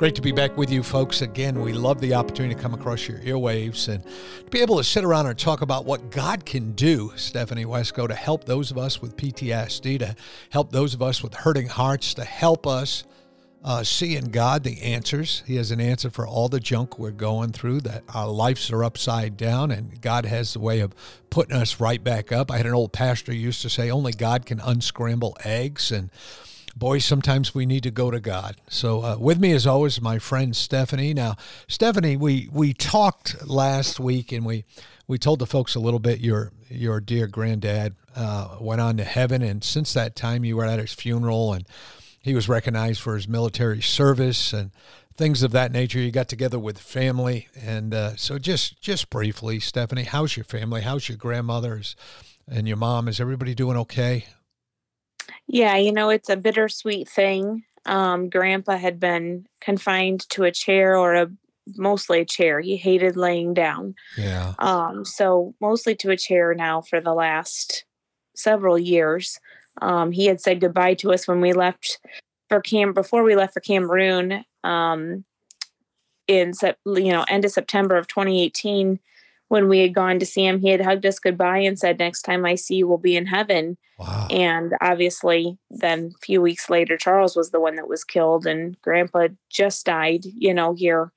Great to be back with you, folks. Again, we love the opportunity to come across your earwaves and to be able to sit around and talk about what God can do, Stephanie Wesco, to help those of us with PTSD, to help those of us with hurting hearts, to help us uh, see in God the answers. He has an answer for all the junk we're going through, that our lives are upside down, and God has the way of putting us right back up. I had an old pastor used to say, only God can unscramble eggs. And boy, sometimes we need to go to God. So, uh, with me as always, my friend Stephanie. Now, Stephanie, we we talked last week, and we we told the folks a little bit. Your your dear granddad uh, went on to heaven, and since that time, you were at his funeral, and he was recognized for his military service and things of that nature. You got together with family, and uh, so just just briefly, Stephanie, how's your family? How's your grandmother's and your mom? Is everybody doing okay? Yeah, you know, it's a bittersweet thing. Um, Grandpa had been confined to a chair or a mostly a chair. He hated laying down. Yeah. Um, so mostly to a chair now for the last several years. Um, he had said goodbye to us when we left for Cam before we left for Cameroon um, in you know end of September of 2018 when we had gone to see him, he had hugged us goodbye and said, Next time I see you, we'll be in heaven. Wow. And obviously, then a few weeks later, Charles was the one that was killed, and Grandpa just died, you know, here.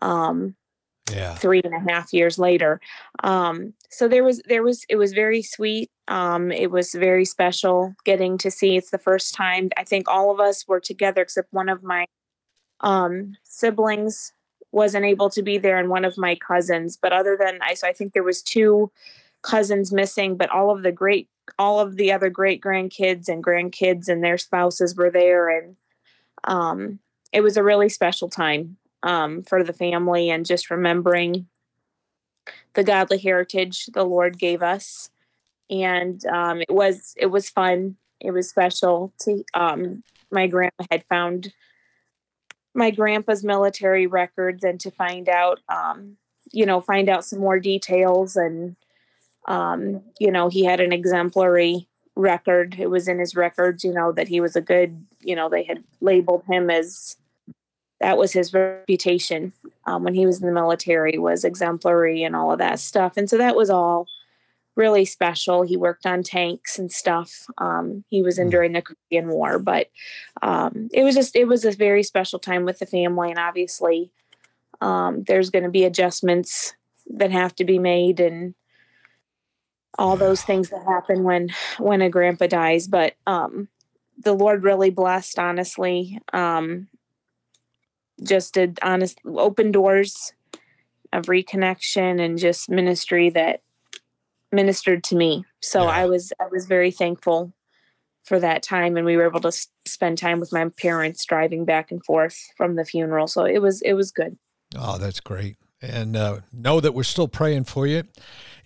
Um, yeah. three and a half years later. Um, so there was, there was, it was very sweet. Um, it was very special getting to see. It's the first time I think all of us were together except one of my um, siblings wasn't able to be there and one of my cousins but other than i so i think there was two cousins missing but all of the great all of the other great grandkids and grandkids and their spouses were there and um, it was a really special time um, for the family and just remembering the godly heritage the lord gave us. And um, it was it was fun. It was special to um, my grandma had found my grandpa's military records and to find out, um, you know, find out some more details. And, um, you know, he had an exemplary record. It was in his records, you know, that he was a good, you know, they had labeled him as that was his reputation um, when he was in the military was exemplary and all of that stuff. And so that was all really special. He worked on tanks and stuff. Um, he was in hmm. during the Korean War, but um, it was just it was a very special time with the family, and obviously um, there's going to be adjustments that have to be made and all those things that happen when when a grandpa dies. But um, the Lord really blessed, honestly. Um, just did honest open doors of reconnection and just ministry that ministered to me. So yeah. I was I was very thankful for that time and we were able to s- spend time with my parents driving back and forth from the funeral. So it was it was good. Oh, that's great. And uh, know that we're still praying for you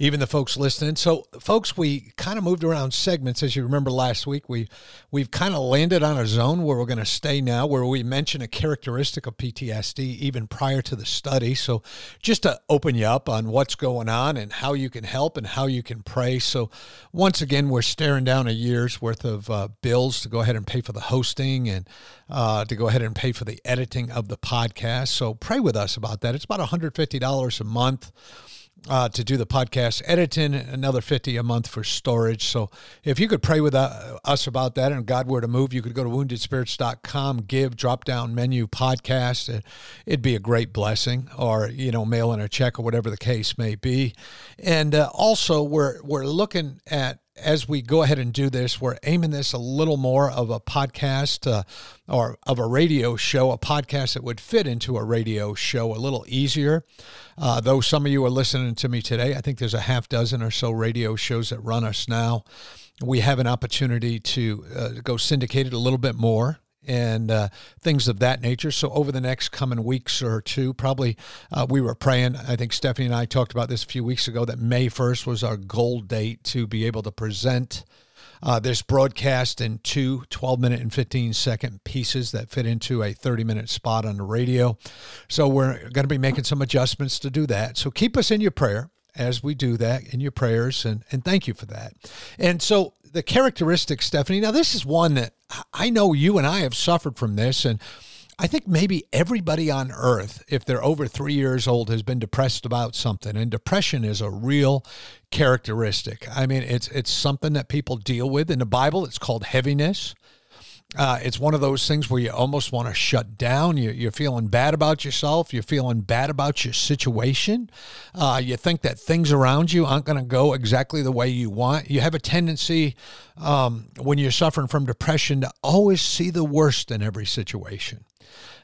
even the folks listening. So, folks, we kind of moved around segments. As you remember last week, we we've kind of landed on a zone where we're going to stay now, where we mention a characteristic of PTSD even prior to the study. So, just to open you up on what's going on and how you can help and how you can pray. So, once again, we're staring down a year's worth of uh, bills to go ahead and pay for the hosting and uh, to go ahead and pay for the editing of the podcast. So, pray with us about that. It's about $150 a month uh, to do the podcast editing, another 50 a month for storage. So if you could pray with uh, us about that and God were to move, you could go to woundedspirits.com, give, drop down menu podcast. It'd be a great blessing or, you know, mail in a check or whatever the case may be. And uh, also we're, we're looking at as we go ahead and do this, we're aiming this a little more of a podcast uh, or of a radio show, a podcast that would fit into a radio show a little easier. Uh, though some of you are listening to me today, I think there's a half dozen or so radio shows that run us now. We have an opportunity to uh, go syndicated a little bit more and uh, things of that nature. So over the next coming weeks or two, probably uh, we were praying. I think Stephanie and I talked about this a few weeks ago that May 1st was our goal date to be able to present uh, this broadcast in two 12 minute and 15 second pieces that fit into a 30 minute spot on the radio. So we're going to be making some adjustments to do that. So keep us in your prayer as we do that in your prayers and, and thank you for that. And so the characteristics, Stephanie. Now, this is one that I know you and I have suffered from this, and I think maybe everybody on earth, if they're over three years old, has been depressed about something. And depression is a real characteristic. I mean, it's it's something that people deal with. In the Bible, it's called heaviness. Uh, it's one of those things where you almost want to shut down. You, you're feeling bad about yourself. You're feeling bad about your situation. Uh, you think that things around you aren't going to go exactly the way you want. You have a tendency, um, when you're suffering from depression, to always see the worst in every situation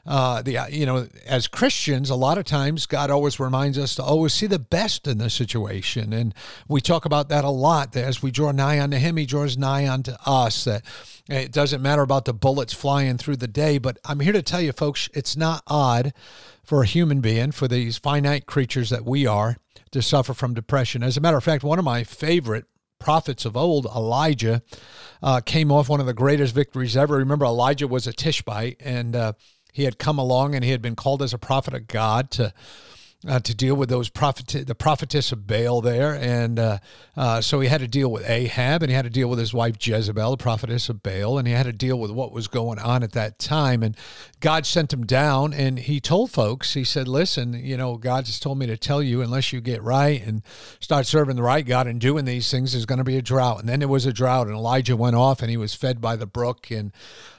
uh, the you know as Christians, a lot of times God always reminds us to always see the best in the situation, and we talk about that a lot. That as we draw nigh unto Him, He draws nigh unto us. That it doesn't matter about the bullets flying through the day, but I'm here to tell you, folks, it's not odd for a human being, for these finite creatures that we are, to suffer from depression. As a matter of fact, one of my favorite prophets of old, Elijah, uh, came off one of the greatest victories ever. Remember, Elijah was a Tishbite, and uh, he had come along and he had been called as a prophet of God to uh, to deal with those prophet the prophetess of Baal there, and uh, uh, so he had to deal with Ahab, and he had to deal with his wife Jezebel, the prophetess of Baal, and he had to deal with what was going on at that time. And God sent him down, and he told folks, he said, "Listen, you know, God just told me to tell you, unless you get right and start serving the right God and doing these things, there's going to be a drought." And then there was a drought, and Elijah went off, and he was fed by the brook, and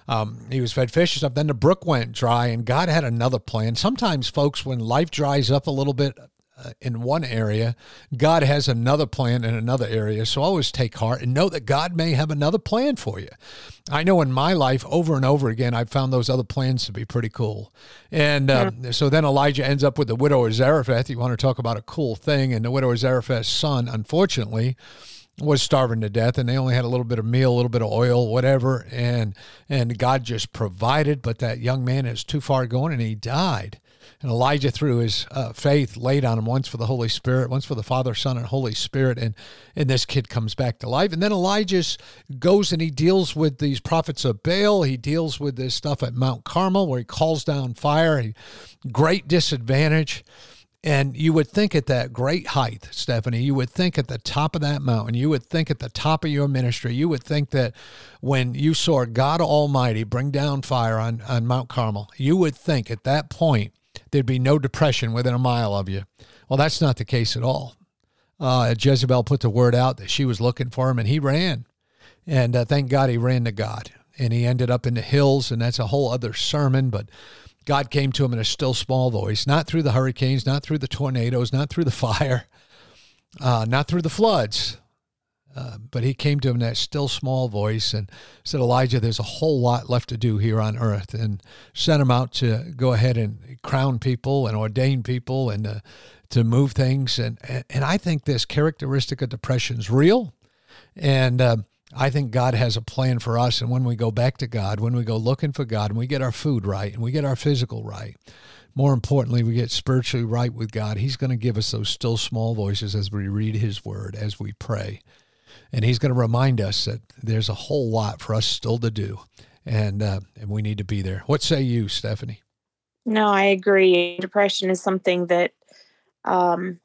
um, he was fed fish and stuff. Then the brook went dry, and God had another plan. Sometimes, folks, when life dries up a little bit uh, in one area, God has another plan in another area. So always take heart and know that God may have another plan for you. I know in my life, over and over again, I've found those other plans to be pretty cool. And uh, yeah. so then Elijah ends up with the widow of Zarephath. You want to talk about a cool thing. And the widow of Zarephath's son, unfortunately, was starving to death and they only had a little bit of meal, a little bit of oil, whatever, and and God just provided, but that young man is too far gone and he died. And Elijah, through his uh, faith, laid on him once for the Holy Spirit, once for the Father, Son, and Holy Spirit, and and this kid comes back to life. And then Elijah goes and he deals with these prophets of Baal. He deals with this stuff at Mount Carmel where he calls down fire. He, great disadvantage. And you would think at that great height, Stephanie, you would think at the top of that mountain, you would think at the top of your ministry, you would think that when you saw God Almighty bring down fire on, on Mount Carmel, you would think at that point there'd be no depression within a mile of you. Well, that's not the case at all. Uh, Jezebel put the word out that she was looking for him, and he ran. And uh, thank God he ran to God. And he ended up in the hills, and that's a whole other sermon. But God came to him in a still small voice, not through the hurricanes, not through the tornadoes, not through the fire, uh, not through the floods. Uh, but he came to him in that still small voice and said, Elijah, there's a whole lot left to do here on earth. And sent him out to go ahead and crown people and ordain people and uh, to move things. And, and I think this characteristic of depression is real. And uh, I think God has a plan for us. And when we go back to God, when we go looking for God and we get our food right and we get our physical right, more importantly, we get spiritually right with God, He's going to give us those still small voices as we read His word, as we pray. And He's going to remind us that there's a whole lot for us still to do. And, uh, and we need to be there. What say you, Stephanie? No, I agree. Depression is something that um,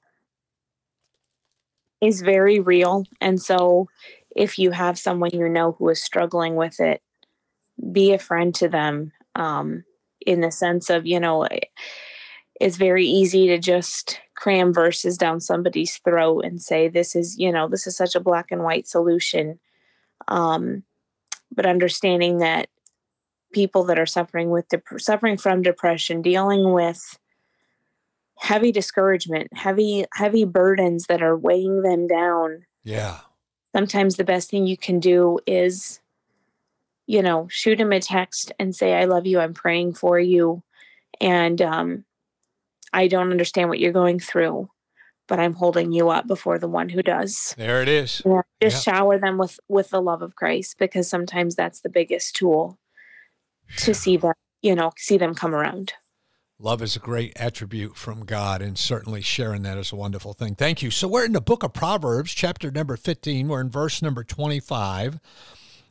is very real. And so if you have someone you know who is struggling with it, be a friend to them um, in the sense of, you know, it's very easy to just cram verses down somebody's throat and say, this is, you know, this is such a black and white solution. Um, but understanding that people that are suffering with dep- suffering from depression, dealing with heavy discouragement, heavy, heavy burdens that are weighing them down. Yeah sometimes the best thing you can do is you know shoot him a text and say i love you i'm praying for you and um, i don't understand what you're going through but i'm holding you up before the one who does there it is yeah, just yeah. shower them with with the love of christ because sometimes that's the biggest tool to see them you know see them come around Love is a great attribute from God, and certainly sharing that is a wonderful thing. Thank you. So, we're in the book of Proverbs, chapter number 15. We're in verse number 25.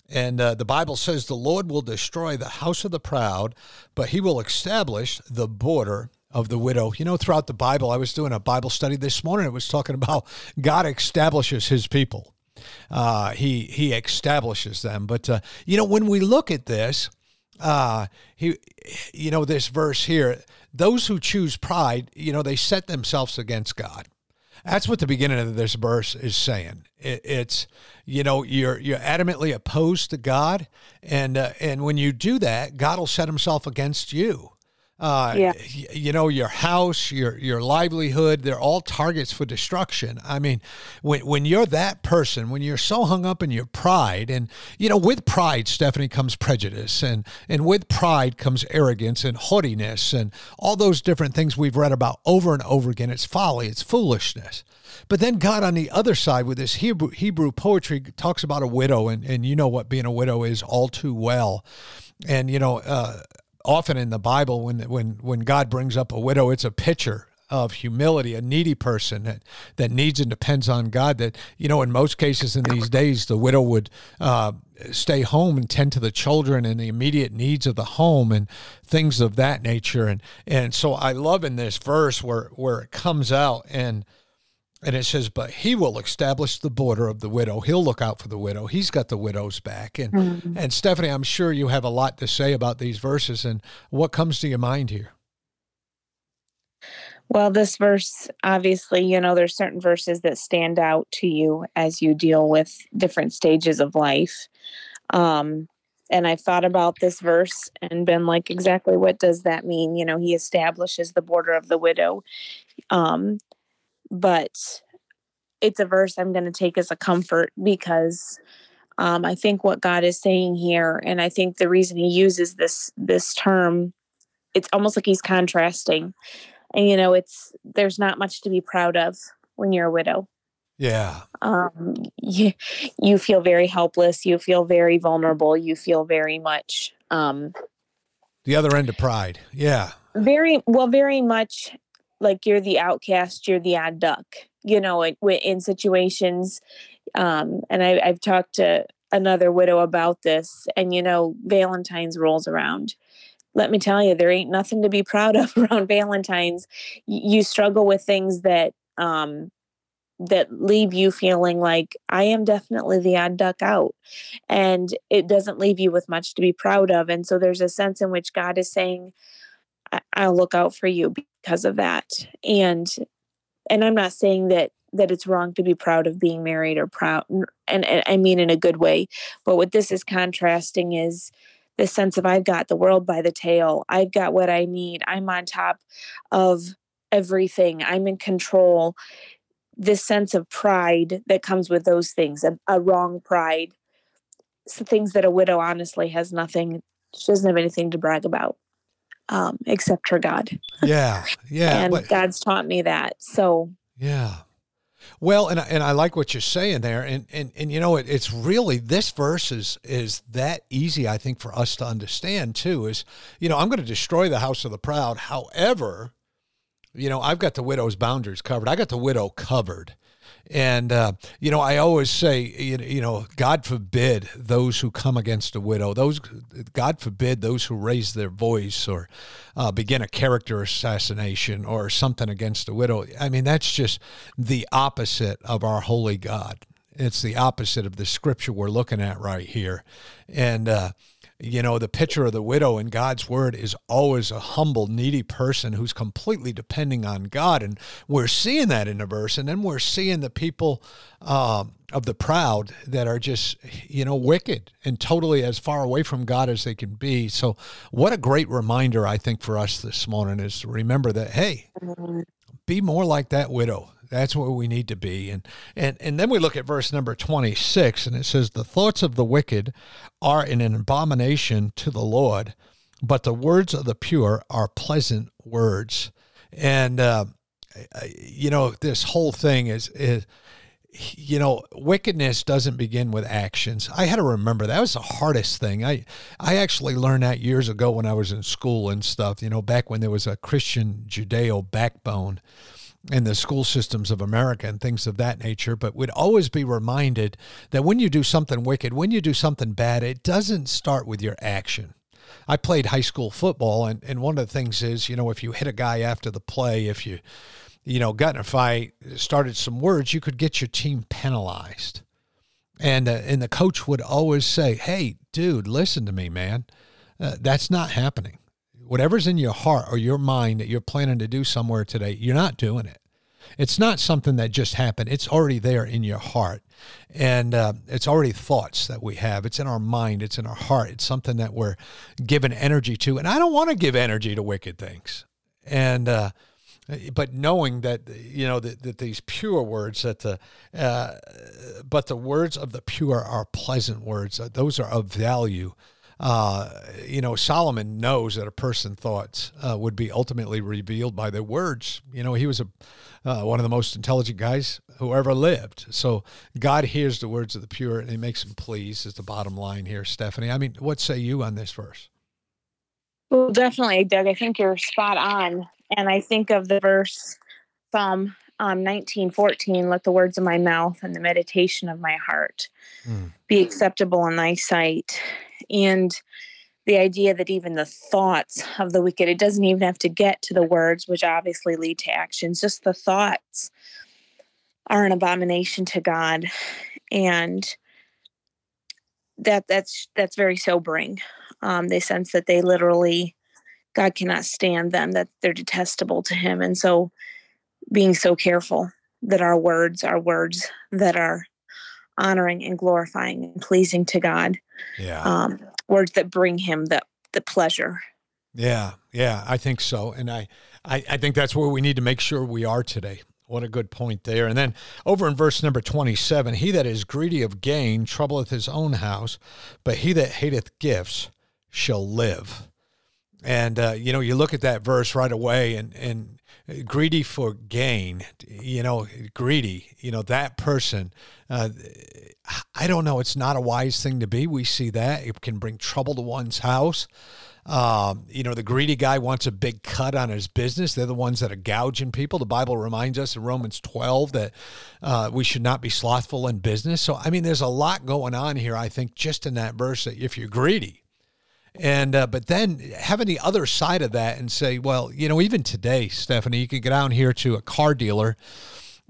And uh, the Bible says, The Lord will destroy the house of the proud, but he will establish the border of the widow. You know, throughout the Bible, I was doing a Bible study this morning. It was talking about God establishes his people. Uh, he he establishes them. But uh, you know, when we look at this, uh, he, you know, this verse here, those who choose pride, you know, they set themselves against God. That's what the beginning of this verse is saying. It, it's, you know, you're you're adamantly opposed to God, and uh, and when you do that, God will set Himself against you. Uh, yeah. you know, your house, your your livelihood, they're all targets for destruction. I mean, when when you're that person, when you're so hung up in your pride, and you know, with pride, Stephanie comes prejudice, and and with pride comes arrogance and haughtiness, and all those different things we've read about over and over again. It's folly, it's foolishness. But then God on the other side with this Hebrew Hebrew poetry talks about a widow, and and you know what being a widow is all too well. And you know, uh, often in the Bible, when when when God brings up a widow, it's a picture of humility, a needy person that, that needs and depends on God. That, you know, in most cases in these days, the widow would uh, stay home and tend to the children and the immediate needs of the home and things of that nature. And, and so I love in this verse where, where it comes out and and it says, but he will establish the border of the widow. He'll look out for the widow. He's got the widow's back. And mm-hmm. and Stephanie, I'm sure you have a lot to say about these verses. And what comes to your mind here? Well, this verse, obviously, you know, there's certain verses that stand out to you as you deal with different stages of life. Um, and I've thought about this verse and been like, exactly what does that mean? You know, he establishes the border of the widow. Um, but it's a verse I'm going to take as a comfort because um, I think what God is saying here, and I think the reason He uses this this term, it's almost like He's contrasting, and you know, it's there's not much to be proud of when you're a widow. Yeah. Um, you, you feel very helpless. You feel very vulnerable. You feel very much. Um, the other end of pride. Yeah. Very well, very much like you're the outcast, you're the odd duck, you know, in situations. Um, and I, I've talked to another widow about this, and you know, Valentine's rolls around. Let me tell you, there ain't nothing to be proud of around Valentine's. You struggle with things that um, that leave you feeling like I am definitely the odd duck out. And it doesn't leave you with much to be proud of. And so there's a sense in which God is saying, I'll look out for you because of that. And and I'm not saying that that it's wrong to be proud of being married or proud and, and I mean in a good way. But what this is contrasting is the sense of I've got the world by the tail. I've got what I need. I'm on top of everything. I'm in control. This sense of pride that comes with those things, a, a wrong pride, so things that a widow honestly has nothing, she doesn't have anything to brag about um, except for God. Yeah, yeah. and but, God's taught me that. So yeah. Well, and and I like what you're saying there, and and and you know, it, it's really this verse is is that easy, I think, for us to understand too. Is you know, I'm going to destroy the house of the proud. However, you know, I've got the widow's boundaries covered. I got the widow covered. And, uh, you know, I always say, you know, God forbid those who come against a widow, those, God forbid those who raise their voice or uh, begin a character assassination or something against a widow. I mean, that's just the opposite of our holy God. It's the opposite of the scripture we're looking at right here. And, uh, you know, the picture of the widow in God's word is always a humble, needy person who's completely depending on God. And we're seeing that in the verse. And then we're seeing the people um, of the proud that are just, you know, wicked and totally as far away from God as they can be. So, what a great reminder, I think, for us this morning is to remember that, hey, be more like that widow That's where we need to be. And and and then we look at verse number 26 and it says the thoughts of the wicked are an abomination to the Lord, but the words of the pure are pleasant words. And uh, you know, this whole thing is is you know, wickedness doesn't begin with actions. I had to remember that was the hardest thing. I I actually learned that years ago when I was in school and stuff. You know, back when there was a Christian Judeo backbone in the school systems of America and things of that nature. But we'd always be reminded that when you do something wicked, when you do something bad, it doesn't start with your action. I played high school football, and, and one of the things is, you know, if you hit a guy after the play, if you you know, got in a fight, started some words, you could get your team penalized. And uh, and the coach would always say, "Hey, dude, listen to me, man. Uh, that's not happening. Whatever's in your heart or your mind that you're planning to do somewhere today, you're not doing it. It's not something that just happened. It's already there in your heart, and uh, it's already thoughts that we have. It's in our mind. It's in our heart. It's something that we're giving energy to. And I don't want to give energy to wicked things. And uh, but knowing that you know that, that these pure words that the uh, but the words of the pure are pleasant words those are of value uh, you know solomon knows that a person thoughts uh, would be ultimately revealed by their words. You know he was a uh, one of the most intelligent guys who ever lived. So god hears the words of the pure and he makes them pleased is the bottom line here stephanie. I mean what say you on this verse? Well, definitely, Doug. I think you're spot on. And I think of the verse Psalm um, 1914 let the words of my mouth and the meditation of my heart mm. be acceptable in thy sight and the idea that even the thoughts of the wicked it doesn't even have to get to the words which obviously lead to actions just the thoughts are an abomination to god and that that's that's very sobering um, they sense that they literally God cannot stand them, that they're detestable to him. And so being so careful that our words are words that are honoring and glorifying and pleasing to God. Yeah. Um, words that bring him the, the pleasure. Yeah, yeah, I think so. And I, I, I think that's where we need to make sure we are today. What a good point there. And then over in verse number 27, he that is greedy of gain troubleth his own house, but he that hateth gifts shall live. And uh, you know, you look at that verse right away, and and greedy for gain. You know, greedy. You know that person. Uh, I don't know. It's not a wise thing to be. We see that it can bring trouble to one's house. Um, you know, the greedy guy wants a big cut on his business. They're the ones that are gouging people. The Bible reminds us in Romans 12 that uh, we should not be slothful in business. So, I mean, there's a lot going on here, I think, just in that verse that if you're greedy, and uh, but then having the other side of that and say, well, you know, even today, Stephanie, you could go down here to a car dealer,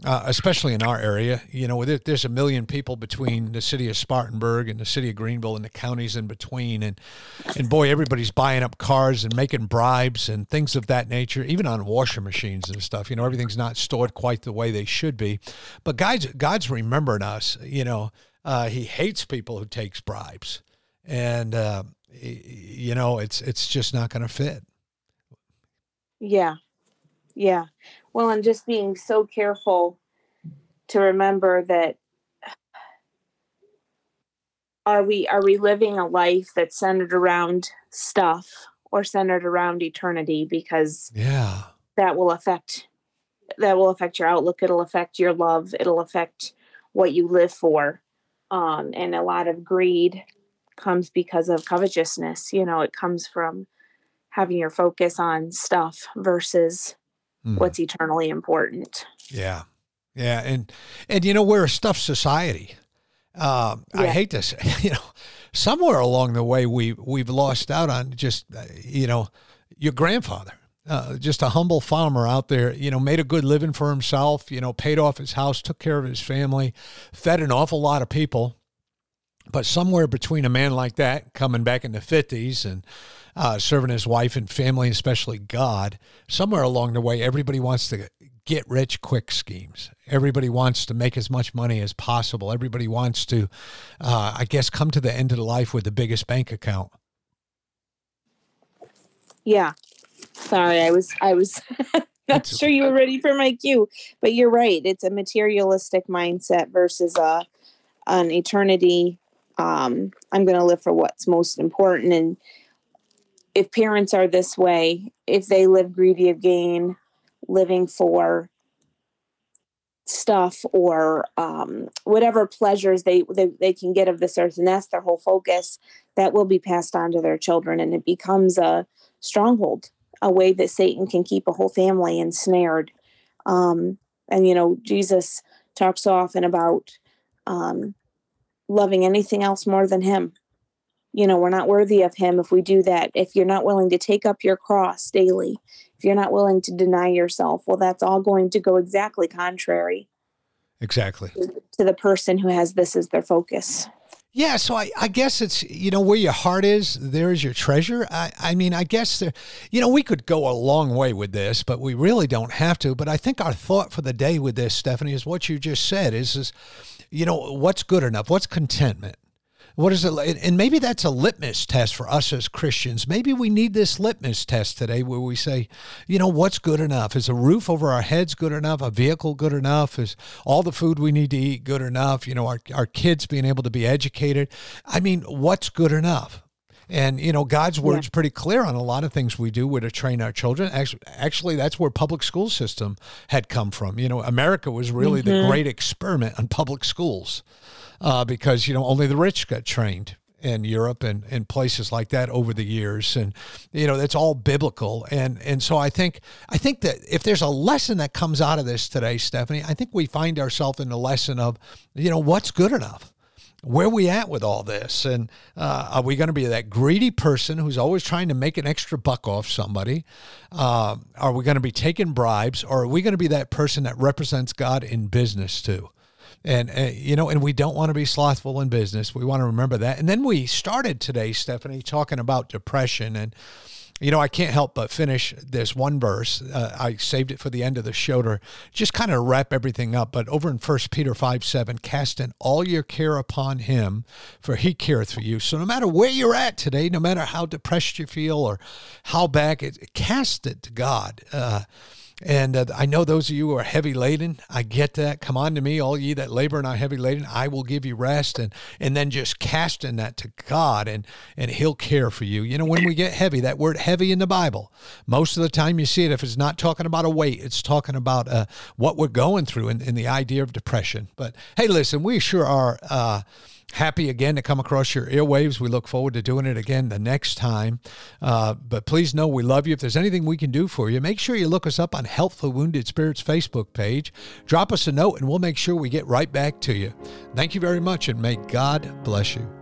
uh, especially in our area. You know, there's a million people between the city of Spartanburg and the city of Greenville and the counties in between, and and boy, everybody's buying up cars and making bribes and things of that nature. Even on washing machines and stuff, you know, everything's not stored quite the way they should be. But God's God's remembering us. You know, uh, He hates people who takes bribes, and uh, you know, it's it's just not going to fit. Yeah. Yeah. Well, and just being so careful to remember that are we are we living a life that's centered around stuff or centered around eternity because yeah that will affect that will affect your outlook it'll affect your love it'll affect what you live for um, and a lot of greed comes because of covetousness. You know, it comes from having your focus on stuff versus mm. what's eternally important. Yeah. Yeah. And, and, you know, we're a stuff society. Um, yeah. I hate this, you know, somewhere along the way, we, we've lost out on just, uh, you know, your grandfather. Uh, just a humble farmer out there, you know, made a good living for himself, you know, paid off his house, took care of his family, fed an awful lot of people. But somewhere between a man like that coming back in the 50s and uh, serving his wife and family, especially God, somewhere along the way, everybody wants to get rich quick schemes. Everybody wants to make as much money as possible. Everybody wants to, uh, I guess, come to the end of the life with the biggest bank account. Yeah. Sorry, I was I was Not sure you were ready for my cue, but you're right. It's a materialistic mindset versus a an eternity. Um, I'm going to live for what's most important. And if parents are this way, if they live greedy of gain, living for stuff or um, whatever pleasures they, they they can get of this earth, and that's their whole focus, that will be passed on to their children, and it becomes a stronghold a way that Satan can keep a whole family ensnared. Um, and, you know, Jesus talks often about um, loving anything else more than him. You know, we're not worthy of him if we do that. If you're not willing to take up your cross daily, if you're not willing to deny yourself, well, that's all going to go exactly contrary. Exactly. To the person who has this as their focus. Yeah, so I, I guess it's you know where your heart is, there is your treasure. I, I mean, I guess there, you know, we could go a long way with this, but we really don't have to. But I think our thought for the day with this, Stephanie, is what you just said. Is is, you know, what's good enough? What's contentment? What is it? And maybe that's a litmus test for us as Christians. Maybe we need this litmus test today where we say, you know, what's good enough? Is a roof over our heads good enough? A vehicle good enough? Is all the food we need to eat good enough? You know, our, our kids being able to be educated. I mean, what's good enough? And you know, God's word's yeah. pretty clear on a lot of things we do where to train our children. Actually, actually, that's where public school system had come from. You know, America was really mm-hmm. the great experiment on public schools uh, because you know only the rich got trained in Europe and, and places like that over the years. And, you know, that's all biblical. And, and so I think, I think that if there's a lesson that comes out of this today, Stephanie, I think we find ourselves in the lesson of, you know, what's good enough? Where we at with all this? And uh, are we going to be that greedy person who's always trying to make an extra buck off somebody? Uh, are we going to be taking bribes? Or are we going to be that person that represents God in business too? and uh, you know and we don't want to be slothful in business we want to remember that and then we started today stephanie talking about depression and you know i can't help but finish this one verse. Uh, i saved it for the end of the show to just kind of wrap everything up but over in First peter 5 7 casting all your care upon him for he careth for you. So no matter where you're at today no matter how depressed you feel or how back it cast it to god. Uh, and uh, I know those of you who are heavy laden, I get that. Come on to me, all ye that labor and are heavy laden, I will give you rest. And and then just casting that to God and and He'll care for you. You know, when we get heavy, that word heavy in the Bible, most of the time you see it, if it's not talking about a weight, it's talking about uh, what we're going through in, in the idea of depression. But hey, listen, we sure are. Uh, happy again to come across your airwaves. We look forward to doing it again the next time. Uh, but please know we love you. If there's anything we can do for you, make sure you look us up on Help for Wounded Spirits Facebook page. Drop us a note and we'll make sure we get right back to you. Thank you very much and may God bless you.